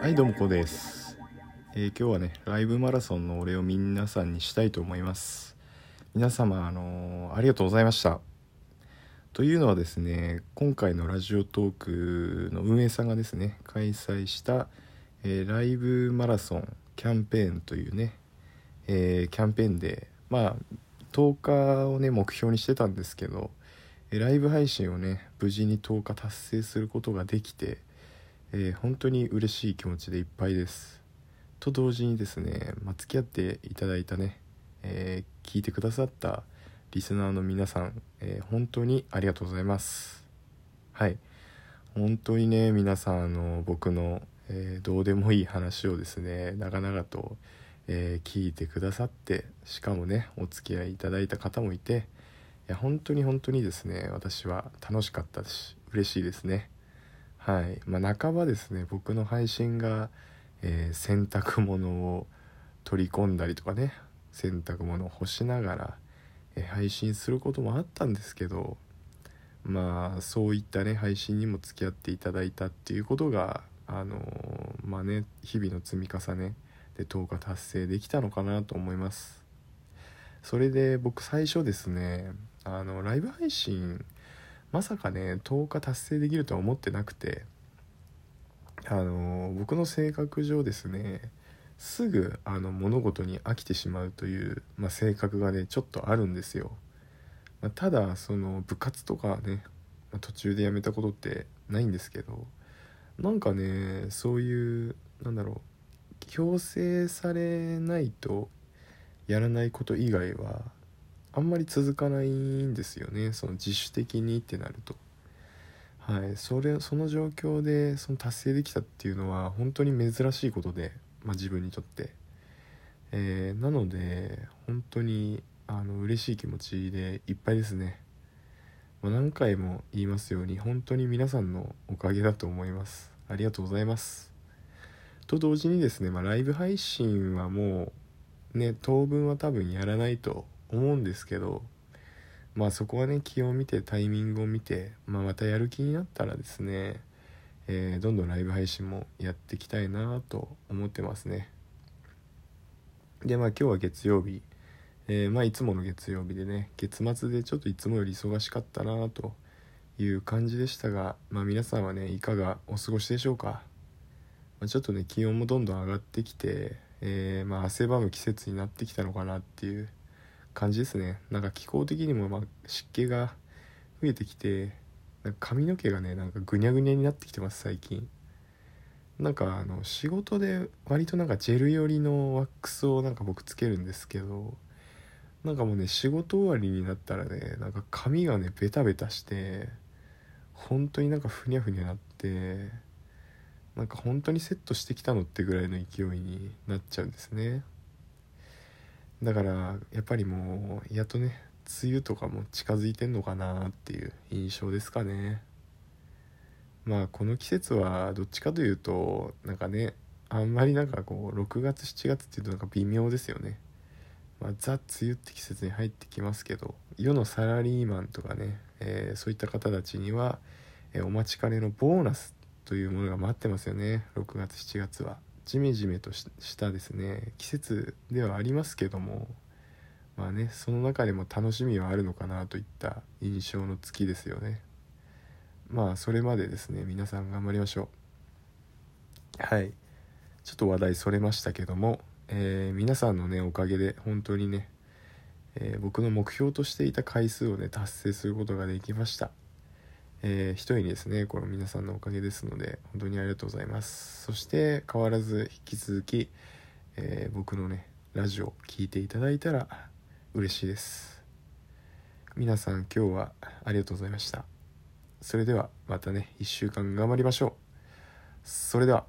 はいどうもこです、えー今日はねライブマラソンのお礼を皆さんにしたいと思います。皆様あのーありがとうございました。というのはですね今回のラジオトークの運営さんがですね開催した、えーライブマラソンキャンペーンというね、えーキャンペーンでまあ10日をね目標にしてたんですけどライブ配信をね無事に10日達成することができてえー本当に嬉しい気持ちでいっぱいです。と同時にですね、まあ、付き合っていただいたね、えー聞いてくださったリスナーの皆さん、えー本当にありがとうございます。はい。本当にね皆さんあの僕の、えーどうでもいい話をですね長々と、えー聞いてくださってしかもねお付き合いいただいた方もいていや本当に本当にですね私は楽しかったし嬉しいですね。はい。まあ、半ばですね僕の配信が、えー洗濯物を取り込んだりとかね洗濯物を干しながら、えー配信することもあったんですけどまあそういったね配信にも付き合っていただいたっていうことがあのーまあね日々の積み重ねで10日達成できたのかなと思います。それで僕最初ですねあのライブ配信まさかね10日達成できるとは思ってなくてあの僕の性格上ですねすぐあの物事に飽きてしまうという、まあ、性格がねちょっとあるんですよ、まあただその部活とかね、まあ途中でやめたことってないんですけどなんかねそういうなんだろう強制されないとやらないこと以外はあんまり続かないんですよね。その自主的にってなると。はい。それその状況でその達成できたっていうのは本当に珍しいことで、まあ、自分にとって、えーなので本当にあの嬉しい気持ちでいっぱいですね、まあ、何回も言いますように本当に皆さんのおかげだと思います。ありがとうございます。と同時にですね、まあ、ライブ配信はもうね当分は多分やらないと思うんですけどまあそこはね気を見てタイミングを見て、まあ、またやる気になったらですね、えーどんどんライブ配信もやっていきたいなと思ってますね。でまあ今日は月曜日、えーまあいつもの月曜日でね月末でちょっといつもより忙しかったなという感じでしたがまあ皆さんはねいかがお過ごしでしょうか？まあちょっとね気温もどんどん上がってきて、えーまあ、汗ばむ季節になってきたのかなっていう感じですね。なんか気候的にもまあ湿気が増えてきてなんか髪の毛がねなんかぐにゃぐにゃになってきてます最近。なんかあの仕事で割となんかジェル寄りのワックスをなんか僕つけるんですけどなんかもうね仕事終わりになったらねなんか髪がねベタベタして本当になんかふにゃふにゃなってなんか本当にセットしてきたのってぐらいの勢いになっちゃうんですね。だからやっぱりもうやっとね梅雨とかも近づいてんのかなっていう印象ですかね。まあこの季節はどっちかというとなんかねあんまりなんかこう6月7月っていうとなんか微妙ですよね。まあ、ザ・梅雨って季節に入ってきますけど世のサラリーマンとかね、えーそういった方たちには、えーお待ちかねのボーナスというものが待ってますよね6月7月は。ジメジメとしたですね季節ではありますけどもまあねその中でも楽しみはあるのかなといった印象の月ですよね。まあそれまでですね皆さん頑張りましょう。はい。ちょっと話題それましたけども、えー皆さんのねおかげで本当にね、えー僕の目標としていた回数をね達成することができました。えー、一重にですねこの皆さんのおかげですので本当にありがとうございます。そして変わらず引き続き、えー僕のねラジオ聴いていただいたら嬉しいです。皆さん今日はありがとうございました。それではまたね1週間頑張りましょう。それでは